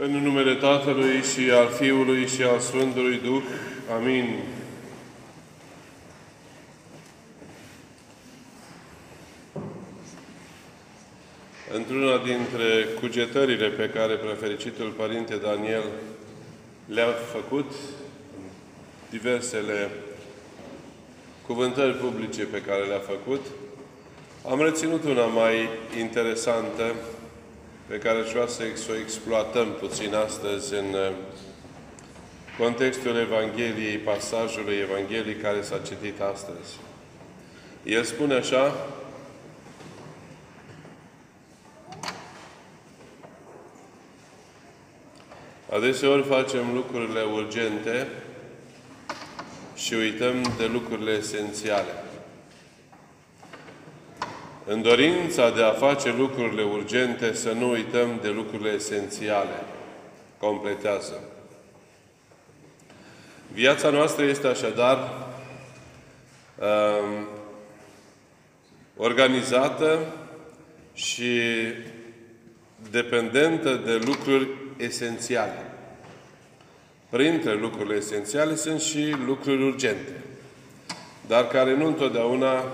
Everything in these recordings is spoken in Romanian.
În numele Tatălui și al Fiului și al Sfântului Duh. Amin. Într-una dintre cugetările pe care prefericitul Părinte Daniel le-a făcut, diversele cuvântări publice pe care le-a făcut, am reținut una mai interesantă pe care aș vrea să o exploatăm puțin astăzi în uh, contextul Evangheliei, pasajului Evangheliei care s-a citit astăzi. El spune așa, Adeseori facem lucrurile urgente și uităm de lucrurile esențiale. În dorința de a face lucrurile urgente, să nu uităm de lucrurile esențiale. Completează. Viața noastră este așadar um, organizată și dependentă de lucruri esențiale. Printre lucrurile esențiale sunt și lucruri urgente, dar care nu întotdeauna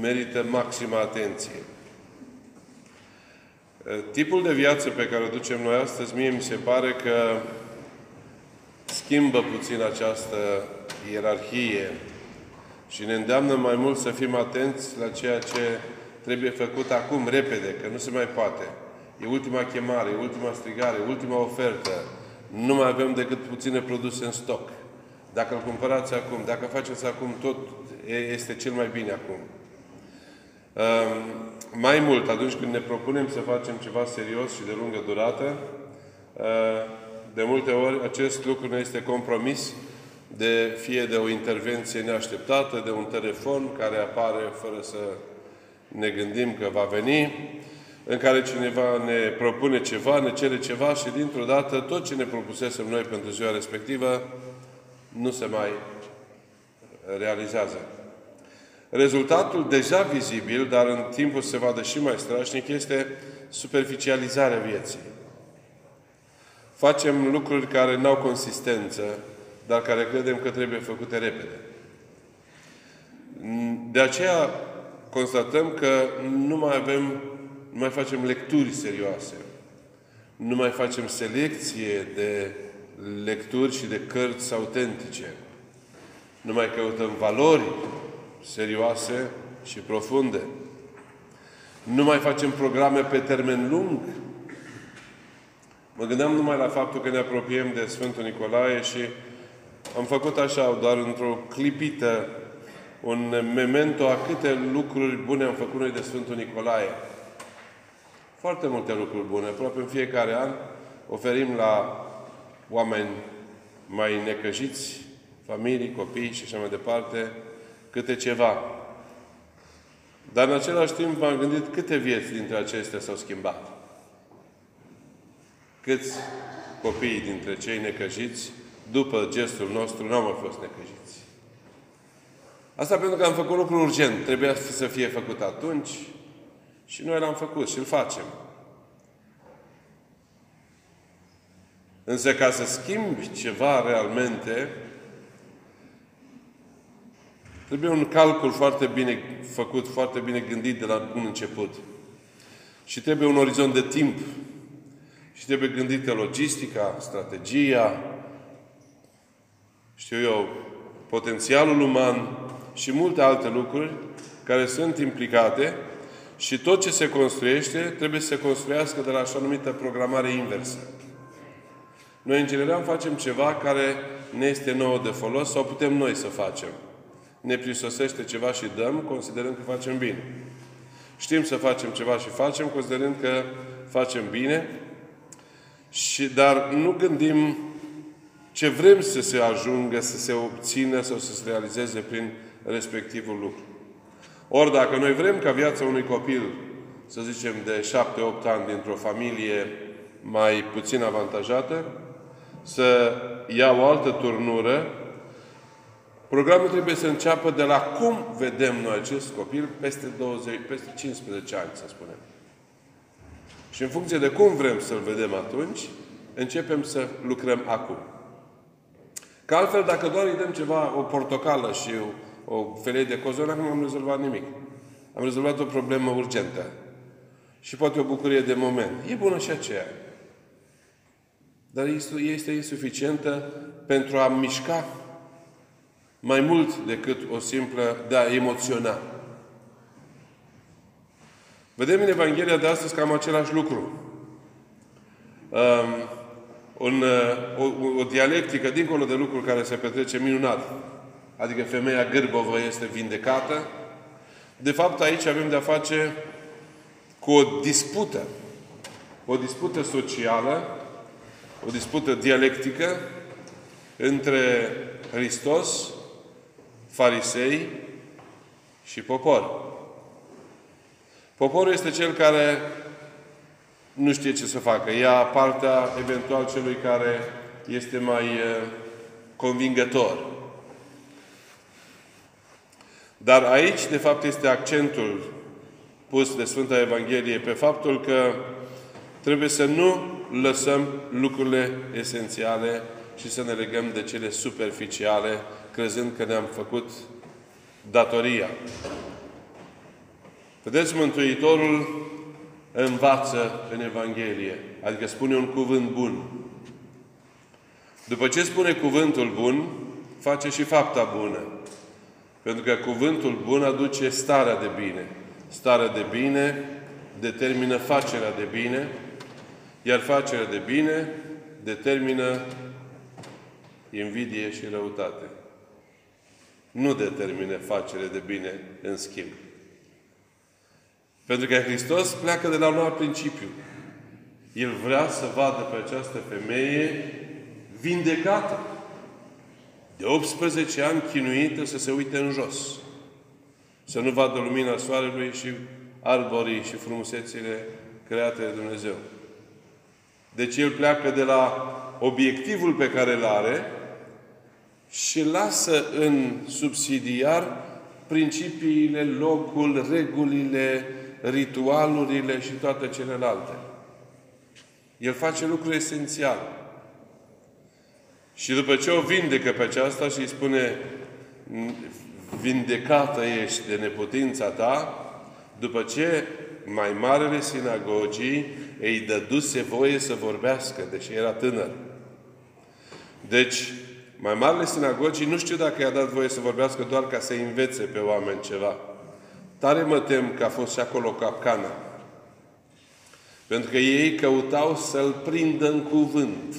merită maximă atenție. Tipul de viață pe care o ducem noi astăzi, mie mi se pare că schimbă puțin această ierarhie și ne îndeamnă mai mult să fim atenți la ceea ce trebuie făcut acum, repede, că nu se mai poate. E ultima chemare, e ultima strigare, e ultima ofertă. Nu mai avem decât puține produse în stoc. Dacă îl cumpărați acum, dacă faceți acum, tot este cel mai bine acum. Ehm, mai mult, atunci când ne propunem să facem ceva serios și de lungă durată, ehm, de multe ori acest lucru ne este compromis de fie de o intervenție neașteptată, de un telefon care apare fără să ne gândim că va veni, în care cineva ne propune ceva, ne cere ceva și dintr-o dată tot ce ne propusesem noi pentru ziua respectivă nu se mai realizează. Rezultatul deja vizibil, dar în timpul se vadă și mai strașnic, este superficializarea vieții. Facem lucruri care nu au consistență, dar care credem că trebuie făcute repede. De aceea constatăm că nu mai avem, nu mai facem lecturi serioase, nu mai facem selecție de lecturi și de cărți autentice, nu mai căutăm valori serioase și profunde. Nu mai facem programe pe termen lung. Mă gândeam numai la faptul că ne apropiem de Sfântul Nicolae și am făcut așa, doar într-o clipită, un memento a câte lucruri bune am făcut noi de Sfântul Nicolae. Foarte multe lucruri bune. Aproape în fiecare an oferim la oameni mai necăjiți, familii, copii și așa mai departe, câte ceva. Dar în același timp m-am gândit câte vieți dintre acestea s-au schimbat. Câți copii dintre cei necăjiți, după gestul nostru, nu au mai fost necăjiți. Asta pentru că am făcut lucru urgent. Trebuia să fie făcut atunci și noi l-am făcut și îl facem. Însă ca să schimbi ceva realmente, Trebuie un calcul foarte bine făcut, foarte bine gândit de la bun început. Și trebuie un orizont de timp. Și trebuie gândită logistica, strategia, știu eu, potențialul uman și multe alte lucruri care sunt implicate și tot ce se construiește trebuie să se construiască de la așa numită programare inversă. Noi, în general, facem ceva care ne este nouă de folos sau putem noi să facem ne prisosește ceva și dăm, considerând că facem bine. Știm să facem ceva și facem, considerând că facem bine, și, dar nu gândim ce vrem să se ajungă, să se obțină sau să se realizeze prin respectivul lucru. Ori dacă noi vrem ca viața unui copil, să zicem de 7-8 ani, dintr-o familie mai puțin avantajată, să ia o altă turnură, Programul trebuie să înceapă de la cum vedem noi acest copil peste 20, peste 15 ani, să spunem. Și în funcție de cum vrem să-l vedem atunci, începem să lucrăm acum. Că altfel, dacă doar îi dăm ceva, o portocală și o, o felie de cozonac, nu am rezolvat nimic. Am rezolvat o problemă urgentă. Și poate o bucurie de moment. E bună și aceea. Dar este insuficientă pentru a mișca mai mult decât o simplă de a emoționa. Vedem în Evanghelia de astăzi cam același lucru. Um, un, uh, o, o dialectică dincolo de lucruri care se petrece minunat. Adică femeia gârbovă este vindecată. De fapt, aici avem de-a face cu o dispută. O dispută socială, o dispută dialectică între Hristos, farisei și popor. Poporul este cel care nu știe ce să facă. Ia partea eventual celui care este mai eh, convingător. Dar aici, de fapt, este accentul pus de Sfânta Evanghelie pe faptul că trebuie să nu lăsăm lucrurile esențiale și să ne legăm de cele superficiale, crezând că ne-am făcut datoria. Vedeți, Mântuitorul învață în Evanghelie, adică spune un cuvânt bun. După ce spune cuvântul bun, face și fapta bună. Pentru că cuvântul bun aduce starea de bine. Starea de bine determină facerea de bine, iar facerea de bine determină invidie și răutate. Nu determină facere de bine în schimb. Pentru că Hristos pleacă de la un alt principiu. El vrea să vadă pe această femeie vindecată. De 18 ani chinuită să se uite în jos. Să nu vadă lumina soarelui și arborii și frumusețile create de Dumnezeu. Deci el pleacă de la obiectivul pe care îl are și lasă în subsidiar principiile, locul, regulile, ritualurile și toate celelalte. El face lucruri esențiale. Și după ce o vindecă pe aceasta și îi spune vindecată ești de neputința ta, după ce mai marele sinagogii îi dăduse voie să vorbească, deși era tânăr. Deci, mai marele sinagogii nu știu dacă i-a dat voie să vorbească doar ca să învețe pe oameni ceva. Tare mă tem că a fost și acolo capcana. Pentru că ei căutau să-L prindă în cuvânt.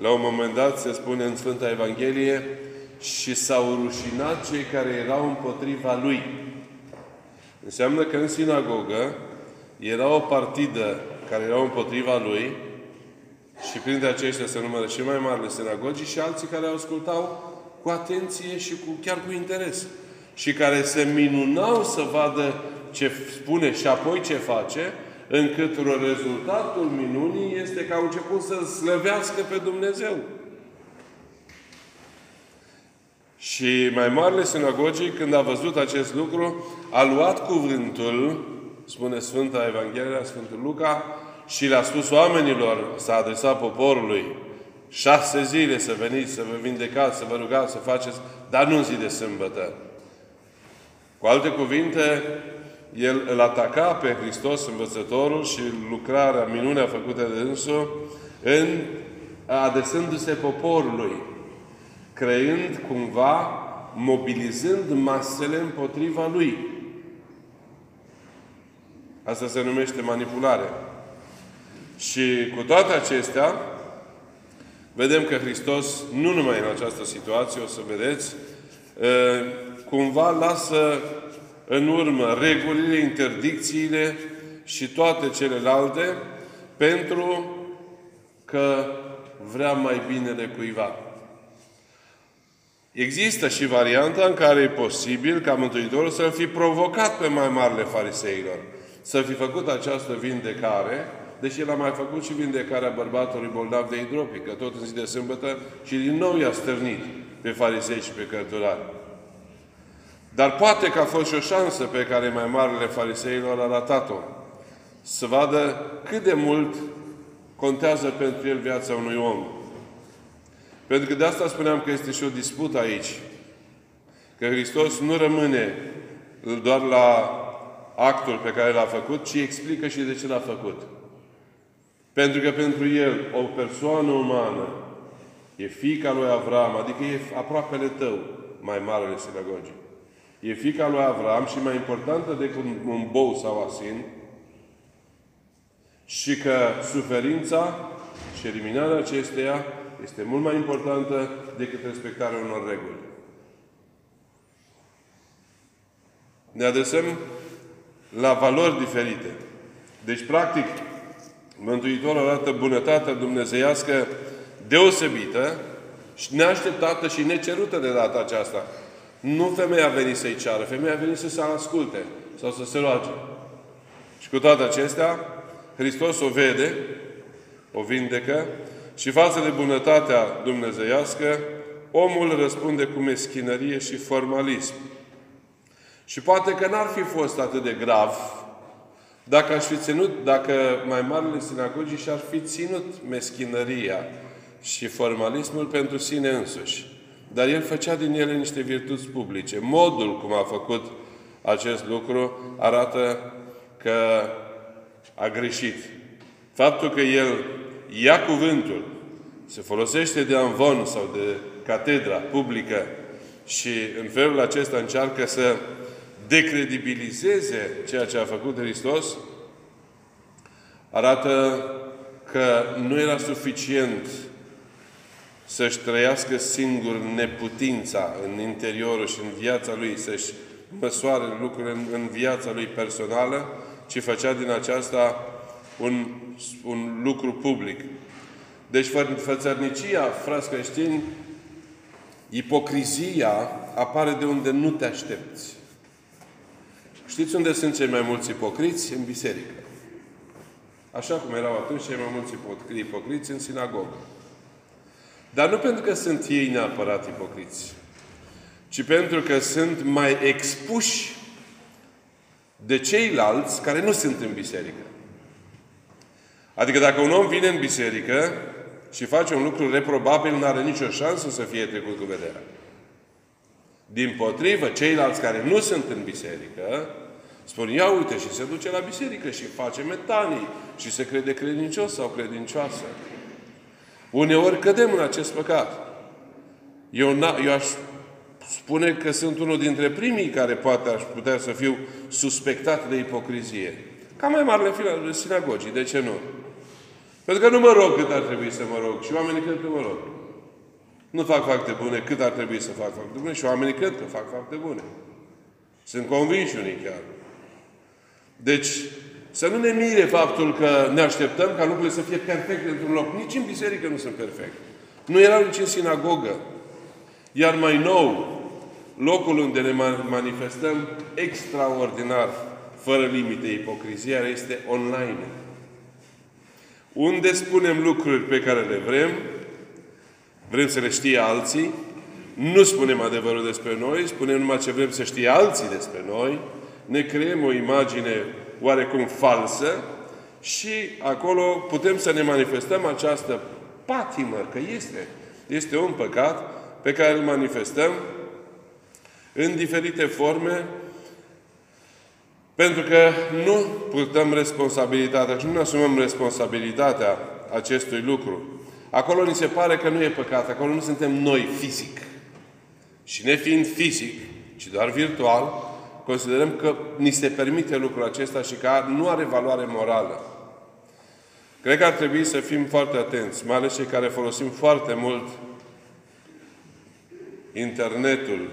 La un moment dat se spune în Sfânta Evanghelie și s-au rușinat cei care erau împotriva Lui. Înseamnă că în sinagogă era o partidă care erau împotriva Lui și printre aceștia se numără și mai marile sinagogii și alții care ascultau cu atenție și cu, chiar cu interes și care se minunau să vadă ce spune și apoi ce face, încât rezultatul minunii este că au început să slăvească pe Dumnezeu. Și mai marele sinagogii, când a văzut acest lucru, a luat cuvântul, spune Sfânta Evanghelia, Sfântul Luca, și le-a spus oamenilor, s-a adresat poporului, șase zile să veniți, să vă vindecați, să vă rugați, să faceți, dar nu în zi de sâmbătă. Cu alte cuvinte, el îl ataca pe Hristos învățătorul și lucrarea, minunea făcută de însul, în adresându-se poporului, creând cumva, mobilizând masele împotriva lui. Asta se numește manipulare. Și cu toate acestea, vedem că Hristos, nu numai în această situație, o să vedeți, cumva lasă în urmă regulile, interdicțiile și toate celelalte pentru că vrea mai binele cuiva. Există și varianta în care e posibil ca Mântuitorul să fi provocat pe mai marile fariseilor. Să fi făcut această vindecare, deși el a mai făcut și vindecarea bărbatului bolnav de hidropic, că tot în zi de sâmbătă și din nou i-a stârnit pe farisei și pe cărturari. Dar poate că a fost și o șansă pe care mai marele fariseilor a ratat-o. Să vadă cât de mult contează pentru el viața unui om. Pentru că de asta spuneam că este și o dispută aici. Că Hristos nu rămâne doar la actul pe care l-a făcut, ci explică și de ce l-a făcut. Pentru că pentru el, o persoană umană, e fica lui Avram, adică e aproapele tău, mai marele sinagogii. E fica lui Avram și mai importantă decât un bou sau asin, și că suferința și eliminarea acesteia este mult mai importantă decât respectarea unor reguli. Ne adresăm la valori diferite. Deci, practic, Mântuitorul arată bunătatea dumnezeiască deosebită și neașteptată și necerută de data aceasta. Nu femeia a venit să-i ceară, femeia a venit să se asculte sau să se roage. Și cu toate acestea, Hristos o vede, o vindecă și față de bunătatea dumnezeiască, omul răspunde cu meschinărie și formalism. Și poate că n-ar fi fost atât de grav dacă aș fi ținut, dacă mai marele sinagogii și-ar fi ținut meschinăria și formalismul pentru sine însuși. Dar el făcea din ele niște virtuți publice. Modul cum a făcut acest lucru arată că a greșit. Faptul că el ia cuvântul, se folosește de anvon sau de catedra publică și în felul acesta încearcă să decredibilizeze ceea ce a făcut Hristos, arată că nu era suficient să-și trăiască singur neputința în interiorul și în viața lui, să-și măsoare lucrurile în, în viața lui personală, ci făcea din aceasta un, un lucru public. Deci fățărnicia, frați creștini, ipocrizia apare de unde nu te aștepți. Știți unde sunt cei mai mulți ipocriți? În biserică. Așa cum erau atunci cei mai mulți ipocriți în sinagogă. Dar nu pentru că sunt ei neapărat ipocriți, ci pentru că sunt mai expuși de ceilalți care nu sunt în biserică. Adică dacă un om vine în biserică și face un lucru reprobabil, nu are nicio șansă să fie trecut cu vederea. Din potrivă, ceilalți care nu sunt în biserică, spun, ia uite, și se duce la biserică și face metanii și se crede credincios sau credincioasă. Uneori cădem în acest păcat. Eu, eu aș spune că sunt unul dintre primii care poate aș putea să fiu suspectat de ipocrizie. Ca mai marele sinagogii, de ce nu? Pentru că nu mă rog cât ar trebui să mă rog și oamenii cred că mă rog. Nu fac fapte bune cât ar trebui să fac fapte bune și oamenii cred că fac fapte bune. Sunt convinși unii chiar. Deci, să nu ne mire faptul că ne așteptăm ca lucrurile să fie perfecte într-un loc. Nici în biserică nu sunt perfecte. Nu erau nici în sinagogă. Iar mai nou, locul unde ne manifestăm extraordinar, fără limite, ipocrizia, este online. Unde spunem lucruri pe care le vrem, vrem să le știe alții, nu spunem adevărul despre noi, spunem numai ce vrem să știe alții despre noi, ne creăm o imagine oarecum falsă și acolo putem să ne manifestăm această patimă, că este, este un păcat pe care îl manifestăm în diferite forme, pentru că nu purtăm responsabilitatea și nu ne asumăm responsabilitatea acestui lucru. Acolo ni se pare că nu e păcat, acolo nu suntem noi fizic. Și nefiind fizic, ci doar virtual, considerăm că ni se permite lucrul acesta și că nu are valoare morală. Cred că ar trebui să fim foarte atenți, mai ales cei care folosim foarte mult internetul,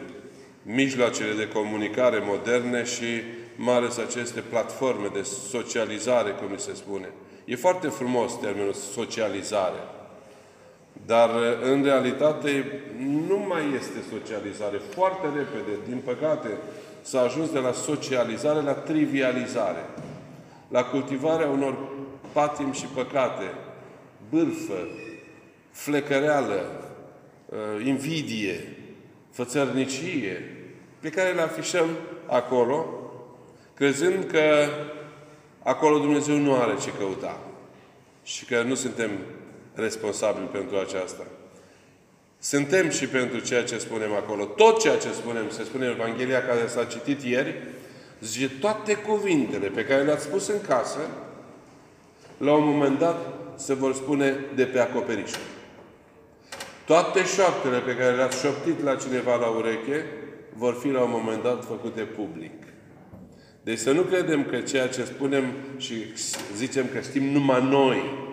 mijloacele de comunicare moderne și mai ales aceste platforme de socializare, cum se spune. E foarte frumos termenul socializare. Dar, în realitate, nu mai este socializare. Foarte repede, din păcate, s-a ajuns de la socializare la trivializare. La cultivarea unor patim și păcate, bârfă, flecăreală, uh, invidie, fățărnicie, pe care le afișăm acolo, crezând că acolo Dumnezeu nu are ce căuta. și că nu suntem responsabili pentru aceasta. Suntem și pentru ceea ce spunem acolo. Tot ceea ce spunem, se spune în Evanghelia care s-a citit ieri, zice toate cuvintele pe care le-ați spus în casă, la un moment dat se vor spune de pe acoperiș. Toate șoaptele pe care le-ați șoptit la cineva la ureche, vor fi la un moment dat făcute public. Deci să nu credem că ceea ce spunem și zicem că știm numai noi,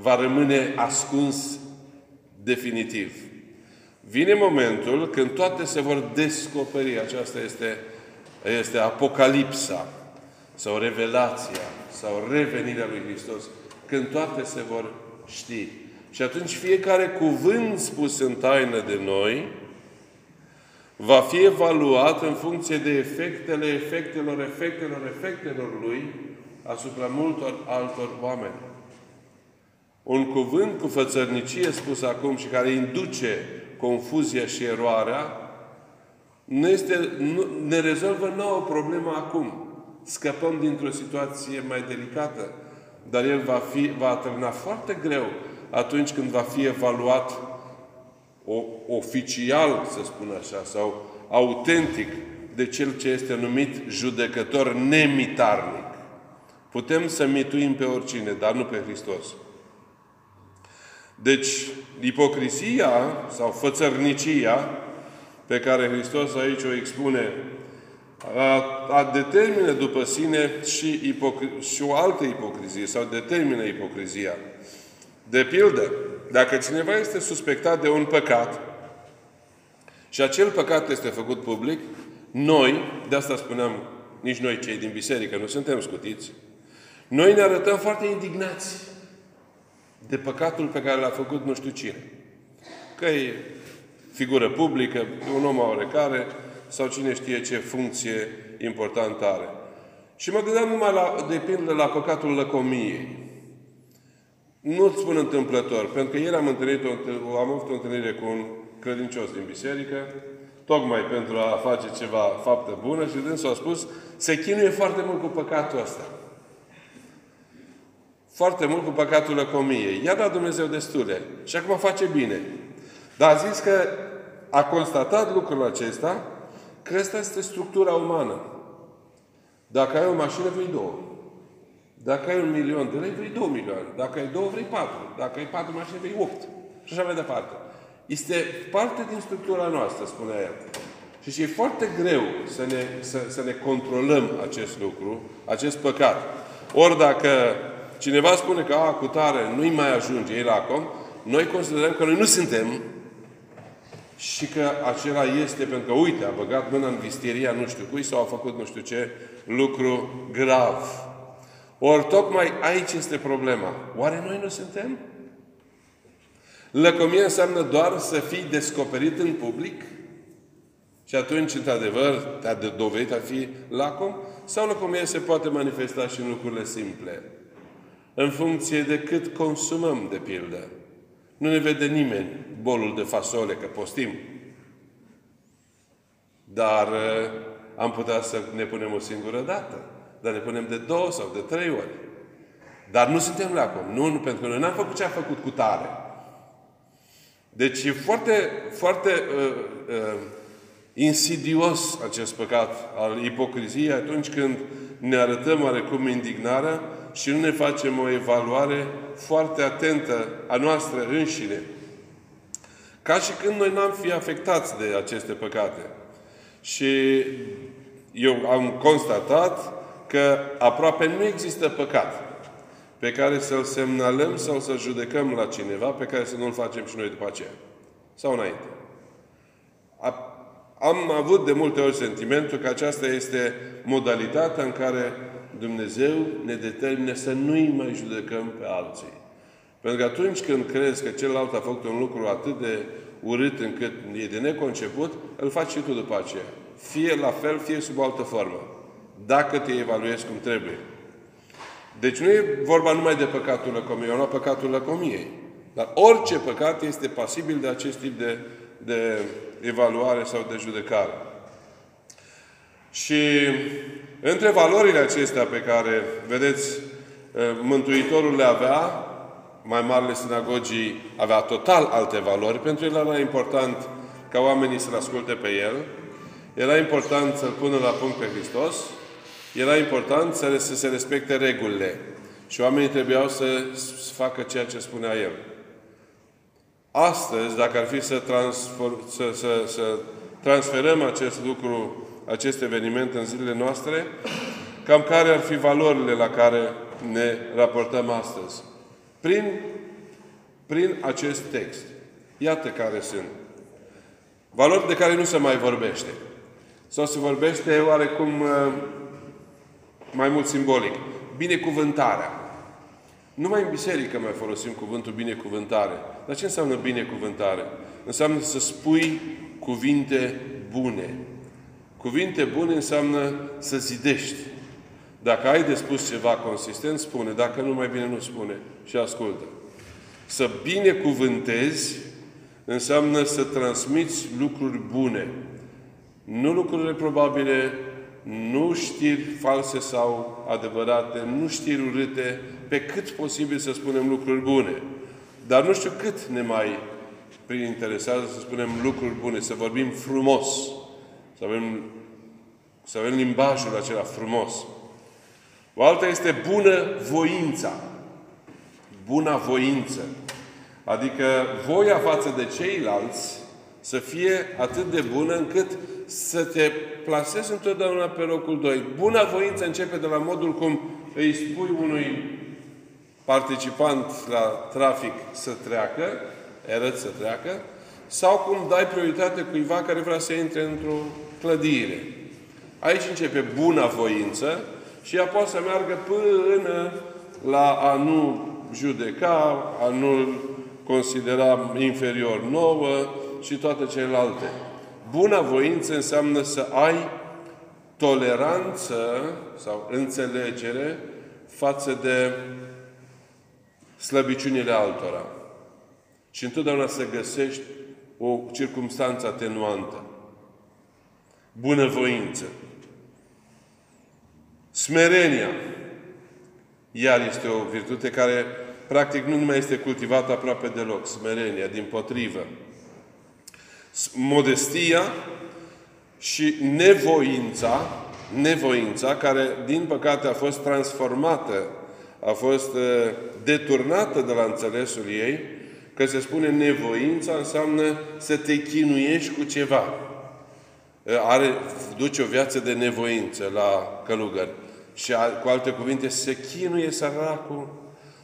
va rămâne ascuns definitiv. Vine momentul când toate se vor descoperi. Aceasta este, este apocalipsa sau revelația sau revenirea lui Hristos. Când toate se vor ști. Și atunci fiecare cuvânt spus în taină de noi va fi evaluat în funcție de efectele, efectelor, efectelor, efectelor lui asupra multor altor oameni. Un cuvânt cu fățărnicie spus acum și care induce confuzia și eroarea, nu este, nu, ne rezolvă nouă problemă acum. Scăpăm dintr-o situație mai delicată, dar el va, fi, va atârna foarte greu atunci când va fi evaluat o, oficial, să spun așa, sau autentic de cel ce este numit judecător nemitarnic. Putem să mituim pe oricine, dar nu pe Hristos. Deci, ipocrizia sau fățărnicia pe care Hristos aici o expune a, a determină după sine și, ipocri- și o altă ipocrizie sau determină ipocrizia. De pildă, dacă cineva este suspectat de un păcat și acel păcat este făcut public, noi, de asta spuneam, nici noi cei din biserică nu suntem scutiți, noi ne arătăm foarte indignați de păcatul pe care l-a făcut nu știu cine. Că e figură publică, un om oarecare, sau cine știe ce funcție importantă are. Și mă gândeam numai la, de pildă la păcatul lăcomiei. Nu spun întâmplător, pentru că ieri am, întâlnit o, am avut o întâlnire cu un credincios din biserică, tocmai pentru a face ceva faptă bună și dânsul a spus, se chinuie foarte mult cu păcatul ăsta foarte mult cu păcatul lăcomiei. I-a dat Dumnezeu destule. Și acum face bine. Dar a zis că a constatat lucrul acesta, că asta este structura umană. Dacă ai o mașină, vrei două. Dacă ai un milion de lei, vrei două milioane. Dacă ai două, vrei patru. Dacă ai patru mașini, vrei opt. Și așa mai departe. Este parte din structura noastră, spune el. Și e foarte greu să ne, să, să ne controlăm acest lucru, acest păcat. Ori dacă cineva spune că, a, cu tare, nu-i mai ajunge el acum, noi considerăm că noi nu suntem și că acela este pentru că, uite, a băgat mâna în visteria nu știu cui sau a făcut nu știu ce lucru grav. Ori tocmai aici este problema. Oare noi nu suntem? Lăcomia înseamnă doar să fii descoperit în public? Și atunci, într-adevăr, te-a dovedit a fi lacom? Sau lăcomia se poate manifesta și în lucrurile simple? În funcție de cât consumăm, de pildă. Nu ne vede nimeni bolul de fasole, că postim. Dar uh, am putea să ne punem o singură dată. Dar ne punem de două sau de trei ori. Dar nu suntem la acum. Nu, nu, pentru că noi n-am făcut ce a făcut cu tare. Deci e foarte, foarte uh, uh, insidios acest păcat al ipocriziei atunci când ne arătăm oarecum indignarea și nu ne facem o evaluare foarte atentă a noastră înșine. Ca și când noi n-am fi afectați de aceste păcate. Și eu am constatat că aproape nu există păcat pe care să-l semnalăm sau să judecăm la cineva, pe care să nu-l facem și noi după aceea. Sau înainte. Am avut de multe ori sentimentul că aceasta este modalitatea în care Dumnezeu ne determină să nu-i mai judecăm pe alții. Pentru că atunci când crezi că celălalt a făcut un lucru atât de urât încât e de neconceput, îl faci și tu după aceea. Fie la fel, fie sub o altă formă. Dacă te evaluezi cum trebuie. Deci nu e vorba numai de păcatul lăcomiei, nu păcatul lăcomiei. Dar orice păcat este pasibil de acest tip de, de evaluare sau de judecare. Și între valorile acestea pe care, vedeți, Mântuitorul le avea, mai marile sinagogii avea total alte valori. Pentru el era important ca oamenii să-L asculte pe El. Era important să-L pună la punct pe Hristos. Era important să, să se respecte regulile. Și oamenii trebuiau să facă ceea ce spunea El. Astăzi, dacă ar fi să, transform, să, să, să transferăm acest lucru, acest eveniment în zilele noastre, cam care ar fi valorile la care ne raportăm astăzi. Prin, prin acest text. Iată care sunt. Valori de care nu se mai vorbește. Sau se vorbește oarecum uh, mai mult simbolic. Binecuvântarea. Numai în biserică mai folosim cuvântul binecuvântare. Dar ce înseamnă binecuvântare? Înseamnă să spui cuvinte bune. Cuvinte bune înseamnă să zidești. Dacă ai de spus ceva consistent, spune. Dacă nu, mai bine nu spune. Și ascultă. Să binecuvântezi înseamnă să transmiți lucruri bune. Nu lucruri probabile, nu știri false sau adevărate, nu știri urâte, pe cât posibil să spunem lucruri bune. Dar nu știu cât ne mai prin interesează să spunem lucruri bune, să vorbim frumos, să avem, să avem limbajul acela frumos. O alta este bună voința. Buna voință. Adică voia față de ceilalți să fie atât de bună încât să te plasezi întotdeauna pe locul 2. Buna voință începe de la modul cum îi spui unui participant la trafic să treacă, arăți să treacă, sau cum dai prioritate cuiva care vrea să intre într-o clădire. Aici începe buna voință și ea poate să meargă până la a nu judeca, a nu considera inferior nouă și toate celelalte. Buna voință înseamnă să ai toleranță sau înțelegere față de slăbiciunile altora. Și întotdeauna să găsești o circumstanță atenuantă. Bunăvoință. Smerenia. Iar este o virtute care, practic, nu mai este cultivată aproape deloc. Smerenia, din potrivă. Modestia și nevoința, nevoința, care, din păcate, a fost transformată, a fost uh, deturnată de la înțelesul ei, că se spune nevoința înseamnă să te chinuiești cu ceva. Are, duce o viață de nevoință la călugări. Și cu alte cuvinte, se chinuie săracul.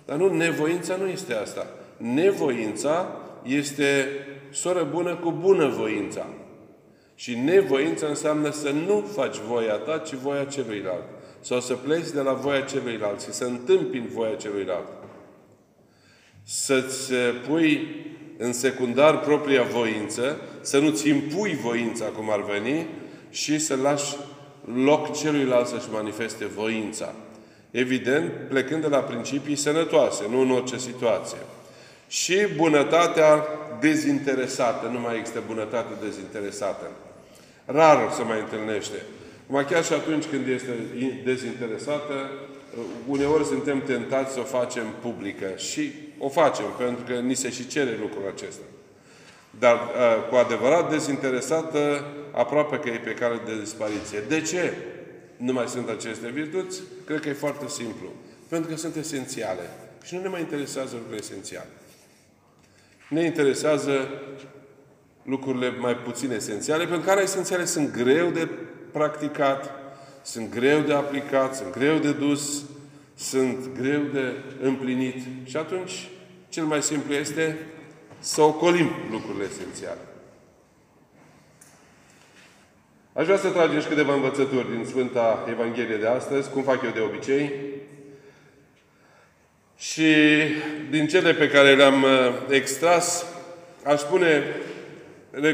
Dar nu, nevoința nu este asta. Nevoința este soră bună cu bună voința. Și nevoința înseamnă să nu faci voia ta, ci voia celuilalt. Sau să pleci de la voia celuilalt și să întâmpini voia celuilalt să-ți pui în secundar propria voință, să nu-ți impui voința cum ar veni și să lași loc celuilalt să-și manifeste voința. Evident, plecând de la principii sănătoase, nu în orice situație. Și bunătatea dezinteresată. Nu mai există bunătate dezinteresată. Rar se mai întâlnește. Cum chiar și atunci când este dezinteresată, uneori suntem tentați să o facem publică. Și o facem, pentru că ni se și cere lucrul acesta. Dar uh, cu adevărat dezinteresată, aproape că e pe cale de dispariție. De ce nu mai sunt aceste virtuți? Cred că e foarte simplu. Pentru că sunt esențiale. Și nu ne mai interesează lucrurile esențiale. Ne interesează lucrurile mai puțin esențiale, pentru că care esențiale sunt greu de practicat, sunt greu de aplicat, sunt greu de dus, sunt greu de împlinit. Și atunci, cel mai simplu este să ocolim lucrurile esențiale. Aș vrea să tragem și câteva învățături din Sfânta Evanghelie de astăzi, cum fac eu de obicei. Și din cele pe care le-am uh, extras, aș spune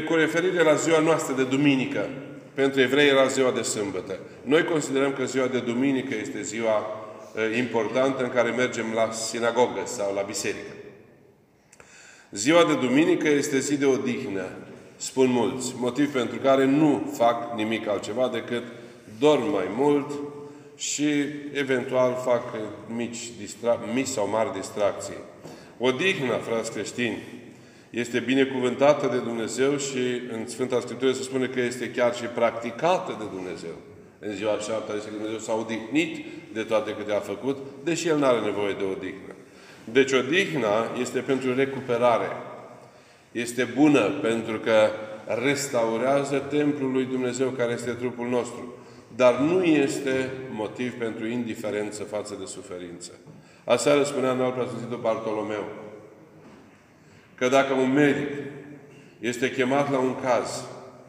cu referire la ziua noastră de duminică. Pentru evrei era ziua de sâmbătă. Noi considerăm că ziua de duminică este ziua uh, importantă în care mergem la sinagogă sau la biserică. Ziua de duminică este zi de odihnă, spun mulți, motiv pentru care nu fac nimic altceva decât dorm mai mult și eventual fac mici, distra- mici sau mari distracții. Odihna, frați creștini, este binecuvântată de Dumnezeu și în Sfânta Scriptură se spune că este chiar și practicată de Dumnezeu. În ziua șaptea este că Dumnezeu s-a odihnit de toate câte a făcut, deși El nu are nevoie de odihnă. Deci odihna este pentru recuperare. Este bună pentru că restaurează templul lui Dumnezeu care este trupul nostru. Dar nu este motiv pentru indiferență față de suferință. Aseară spunea în al Bartolomeu că dacă un medic este chemat la un caz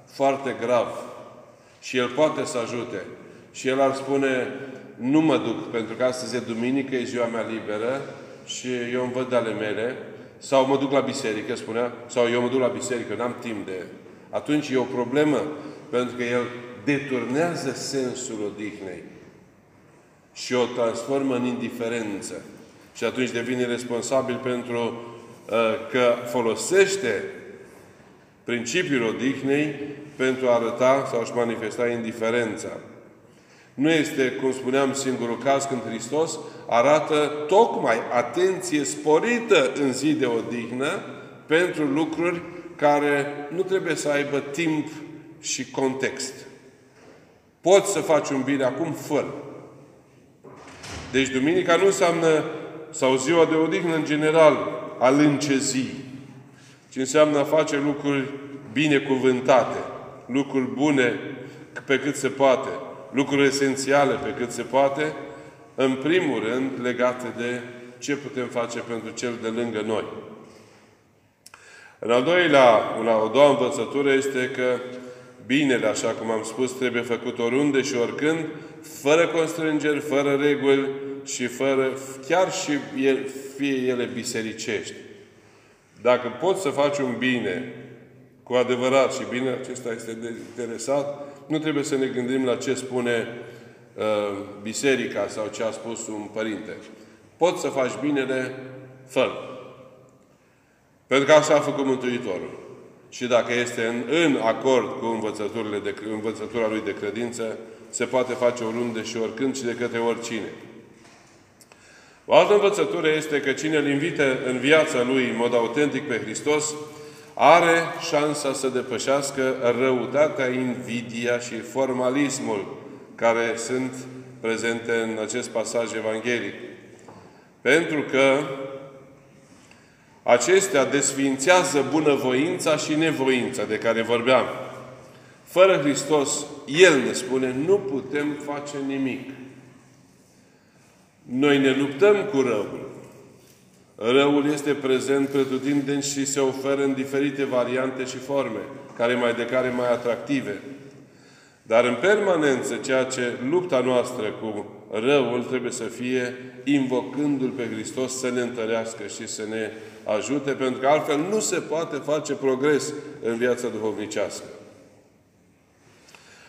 foarte grav și el poate să ajute și el ar spune nu mă duc pentru că astăzi e duminică, e ziua mea liberă și eu îmi văd de ale mele sau mă duc la biserică, spunea, sau eu mă duc la biserică, n-am timp de... Atunci e o problemă, pentru că el deturnează sensul odihnei și o transformă în indiferență. Și atunci devine responsabil pentru uh, că folosește principiul odihnei pentru a arăta sau a-și manifesta indiferența. Nu este, cum spuneam, singurul caz când Hristos arată tocmai atenție sporită în zi de odihnă pentru lucruri care nu trebuie să aibă timp și context. Poți să faci un bine acum fără. Deci Duminica nu înseamnă, sau ziua de odihnă în general, a zi, ci înseamnă a face lucruri binecuvântate, lucruri bune pe cât se poate, lucruri esențiale pe cât se poate, în primul rând legate de ce putem face pentru cel de lângă noi. În al doilea, una, o doua învățătură este că binele, așa cum am spus, trebuie făcut oriunde și oricând, fără constrângeri, fără reguli și fără, chiar și el, fie ele bisericești. Dacă poți să faci un bine cu adevărat și bine acesta este de interesat, nu trebuie să ne gândim la ce spune uh, biserica sau ce a spus un părinte. Poți să faci binele, fă Pentru că așa a făcut Mântuitorul. Și dacă este în, în acord cu învățăturile de, învățătura lui de credință, se poate face oriunde și oricând și de către oricine. O altă învățătură este că cine îl invită în viața lui în mod autentic pe Hristos, are șansa să depășească răutatea, invidia și formalismul care sunt prezente în acest pasaj evanghelic. Pentru că acestea desfințează bunăvoința și nevoința de care vorbeam. Fără Hristos, El ne spune, nu putem face nimic. Noi ne luptăm cu răul. Răul este prezent pretutindeni și se oferă în diferite variante și forme, care mai de care mai atractive. Dar în permanență, ceea ce lupta noastră cu răul trebuie să fie invocându-L pe Hristos să ne întărească și să ne ajute, pentru că altfel nu se poate face progres în viața duhovnicească.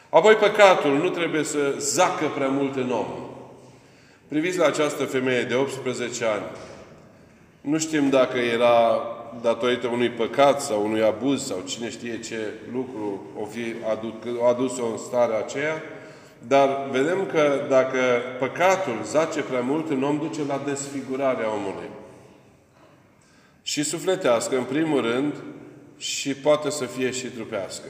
Apoi păcatul nu trebuie să zacă prea mult în om. Priviți la această femeie de 18 ani. Nu știm dacă era datorită unui păcat sau unui abuz sau cine știe ce lucru o fi adus, adus-o în starea aceea, dar vedem că dacă păcatul zace prea mult în om, duce la desfigurarea omului. Și sufletească, în primul rând, și poate să fie și trupească.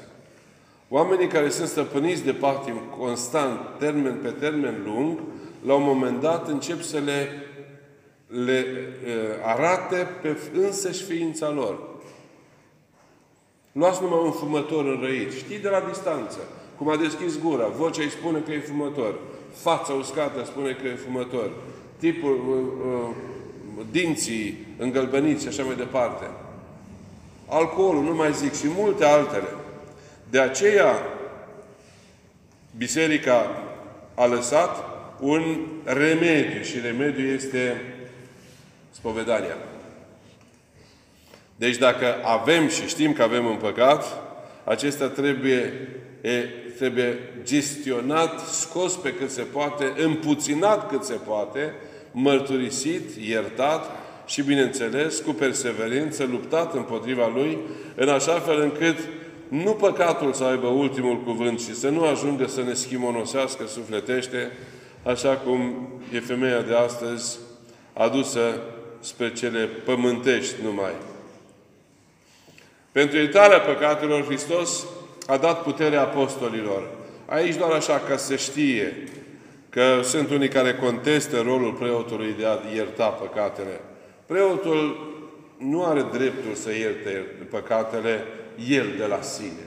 Oamenii care sunt stăpâniți de patim constant, termen pe termen lung, la un moment dat încep să le le arate pe însăși ființa lor. Luați numai un fumător înrăit. Știi de la distanță. Cum a deschis gura, vocea îi spune că e fumător. Fața uscată spune că e fumător. Tipul, uh, dinții îngălbeniți și așa mai departe. Alcoolul, nu mai zic, și multe altele. De aceea, Biserica a lăsat un remediu și remediul este spovedania. Deci dacă avem și știm că avem un păcat, acesta trebuie, e, trebuie gestionat, scos pe cât se poate, împuținat cât se poate, mărturisit, iertat și, bineînțeles, cu perseverință, luptat împotriva lui, în așa fel încât nu păcatul să aibă ultimul cuvânt și să nu ajungă să ne schimonosească sufletește, așa cum e femeia de astăzi adusă spre cele pământești numai. Pentru iertarea păcatelor, Hristos a dat puterea apostolilor. Aici doar așa ca să știe că sunt unii care contestă rolul preotului de a ierta păcatele. Preotul nu are dreptul să ierte păcatele el de la sine.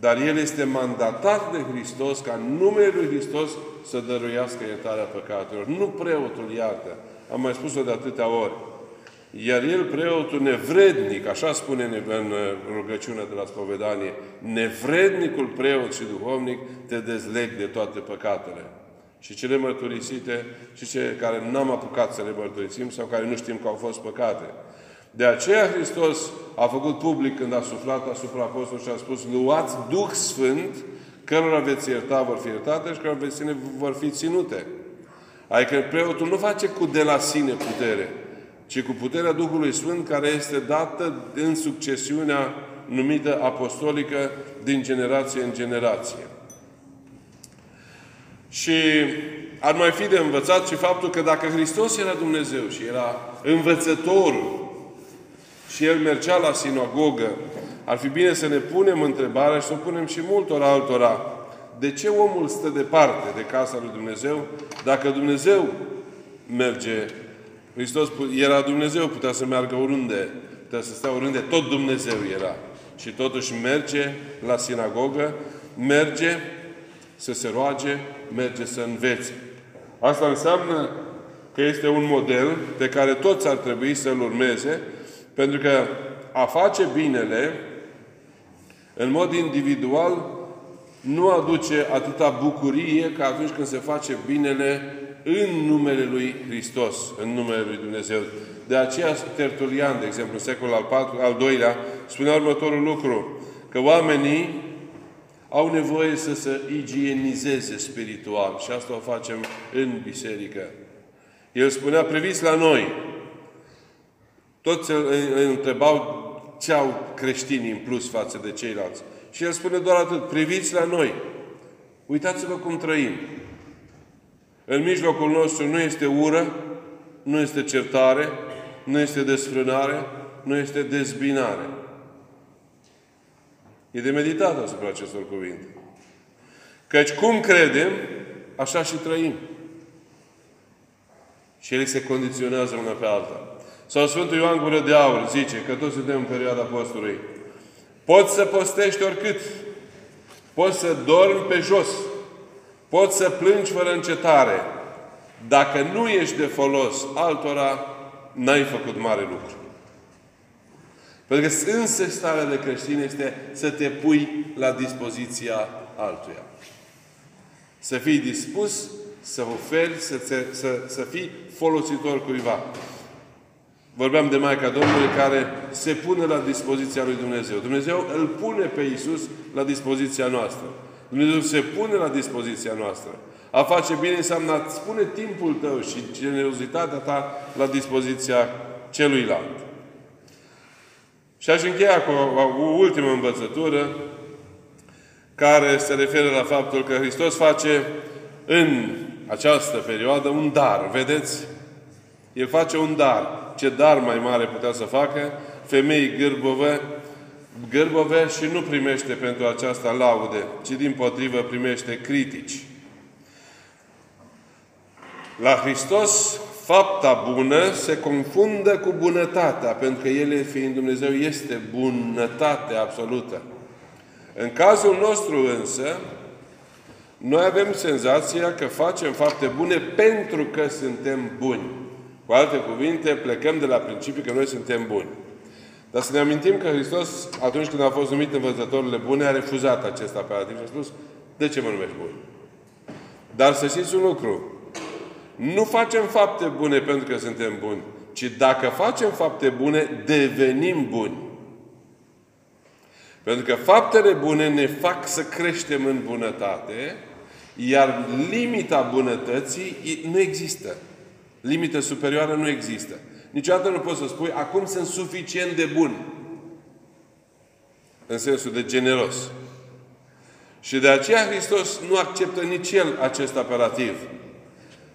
Dar el este mandatat de Hristos ca numele Lui Hristos să dăruiască iertarea păcatelor. Nu preotul iartă. Am mai spus-o de atâtea ori. Iar el, preotul nevrednic, așa spune în rugăciunea de la spovedanie, nevrednicul preot și duhovnic te dezleg de toate păcatele. Și cele mărturisite și cele care n-am apucat să le mărturisim sau care nu știm că au fost păcate. De aceea Hristos a făcut public când a suflat asupra apostolului și a spus luați Duh Sfânt, cărora veți ierta vor fi iertate și cărora veți ține vor fi ținute. Adică preotul nu face cu de la sine putere, ci cu puterea Duhului Sfânt care este dată în succesiunea numită apostolică din generație în generație. Și ar mai fi de învățat și faptul că dacă Hristos era Dumnezeu și era învățătorul și El mergea la sinagogă, ar fi bine să ne punem întrebarea și să o punem și multor altora. De ce omul stă departe de casa lui Dumnezeu dacă Dumnezeu merge Hristos era Dumnezeu, putea să meargă oriunde, putea să stea oriunde, tot Dumnezeu era. Și totuși merge la sinagogă, merge să se roage, merge să învețe. Asta înseamnă că este un model pe care toți ar trebui să-l urmeze, pentru că a face binele, în mod individual, nu aduce atâta bucurie ca atunci când se face binele în numele Lui Hristos, în numele Lui Dumnezeu. De aceea Tertulian, de exemplu, în secolul al, IV, al doilea, spunea următorul lucru, că oamenii au nevoie să se igienizeze spiritual și asta o facem în biserică. El spunea, priviți la noi. Toți îl întrebau ce au creștinii în plus față de ceilalți. Și el spune doar atât, priviți la noi. Uitați-vă cum trăim. În mijlocul nostru nu este ură, nu este certare, nu este desfrânare, nu este dezbinare. E de meditat asupra acestor cuvinte. Căci cum credem, așa și trăim. Și ele se condiționează una pe alta. Sau Sfântul Ioan Gură de Aur zice că toți suntem în perioada postului. Poți să postești oricât. Poți să dormi pe jos. Poți să plângi fără încetare. Dacă nu ești de folos altora, n-ai făcut mare lucru. Pentru că însă starea de creștin este să te pui la dispoziția altuia. Să fii dispus să oferi, să, să, să fii folositor cuiva. Vorbeam de Maica Domnului care se pune la dispoziția lui Dumnezeu. Dumnezeu îl pune pe Iisus la dispoziția noastră. Dumnezeu se pune la dispoziția noastră. A face bine înseamnă a spune timpul tău și generozitatea ta la dispoziția celuilalt. Și aș încheia cu o, o ultimă învățătură care se referă la faptul că Hristos face în această perioadă un dar. Vedeți? El face un dar. Ce dar mai mare putea să facă? Femei gârbove, gârbove și nu primește pentru aceasta laude, ci din potrivă primește critici. La Hristos, fapta bună se confundă cu bunătatea, pentru că El, fiind Dumnezeu, este bunătate absolută. În cazul nostru însă, noi avem senzația că facem fapte bune pentru că suntem buni. Cu alte cuvinte, plecăm de la principiul că noi suntem buni. Dar să ne amintim că Hristos, atunci când a fost numit învățătorile bune, a refuzat acest aparativ și a spus, de ce mă numești bun? Dar să știți un lucru, nu facem fapte bune pentru că suntem buni, ci dacă facem fapte bune, devenim buni. Pentru că faptele bune ne fac să creștem în bunătate, iar limita bunătății nu există. Limită superioară nu există. Niciodată nu poți să spui, acum sunt suficient de bun. În sensul de generos. Și de aceea Hristos nu acceptă nici El acest aparativ.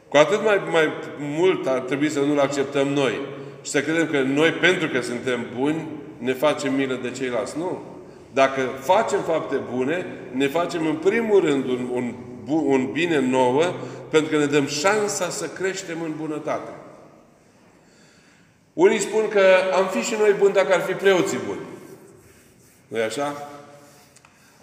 Cu atât mai, mai mult ar trebui să nu-L acceptăm noi și să credem că noi, pentru că suntem buni, ne facem milă de ceilalți. Nu. Dacă facem fapte bune, ne facem în primul rând un, un, un bine nouă, pentru că ne dăm șansa să creștem în bunătate. Unii spun că am fi și noi buni dacă ar fi preoții buni. nu așa?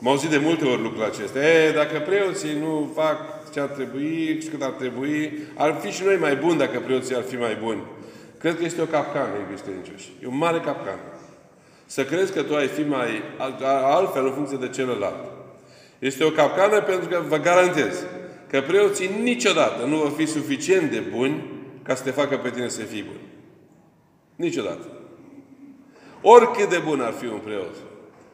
Am auzit de multe ori lucrurile acestea. E, dacă preoții nu fac ce ar trebui și cât ar trebui, ar fi și noi mai buni dacă preoții ar fi mai buni. Cred că este o capcană, iubiți credincioși. E un mare capcan. Să crezi că tu ai fi mai altfel în funcție de celălalt. Este o capcană pentru că vă garantez că preoții niciodată nu vor fi suficient de buni ca să te facă pe tine să fii bun. Niciodată. Oricât de bun ar fi un preot,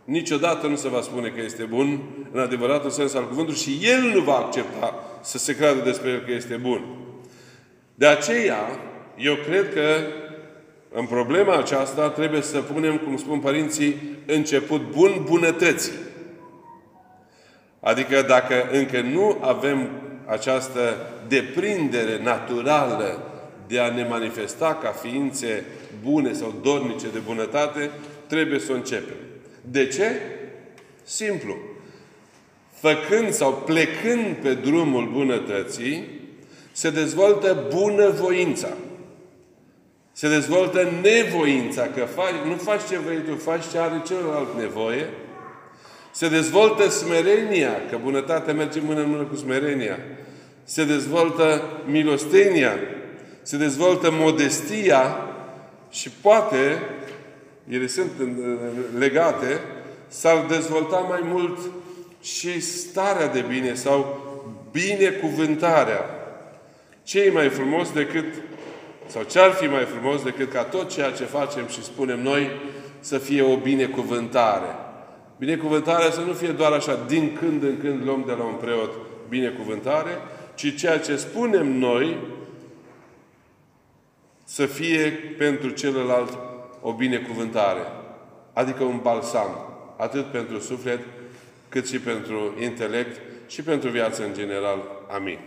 niciodată nu se va spune că este bun în adevăratul sens al cuvântului și el nu va accepta să se creadă despre el că este bun. De aceea, eu cred că în problema aceasta trebuie să punem, cum spun părinții, început bun bunătății. Adică dacă încă nu avem această deprindere naturală de a ne manifesta ca ființe bune sau dornice de bunătate, trebuie să o începem. De ce? Simplu. Făcând sau plecând pe drumul bunătății, se dezvoltă bunăvoința. Se dezvoltă nevoința, că faci, nu faci ce vrei tu, faci ce are celălalt nevoie. Se dezvoltă smerenia, că bunătatea merge mână în mână cu smerenia. Se dezvoltă milostenia, se dezvoltă modestia și poate, ele sunt legate, s-ar dezvolta mai mult și starea de bine sau binecuvântarea. Ce e mai frumos decât, sau ce ar fi mai frumos decât ca tot ceea ce facem și spunem noi să fie o binecuvântare. Binecuvântarea să nu fie doar așa, din când în când luăm de la un preot binecuvântare, ci ceea ce spunem noi să fie pentru celălalt o binecuvântare, adică un balsam, atât pentru suflet, cât și pentru intelect și pentru viață în general. Amin.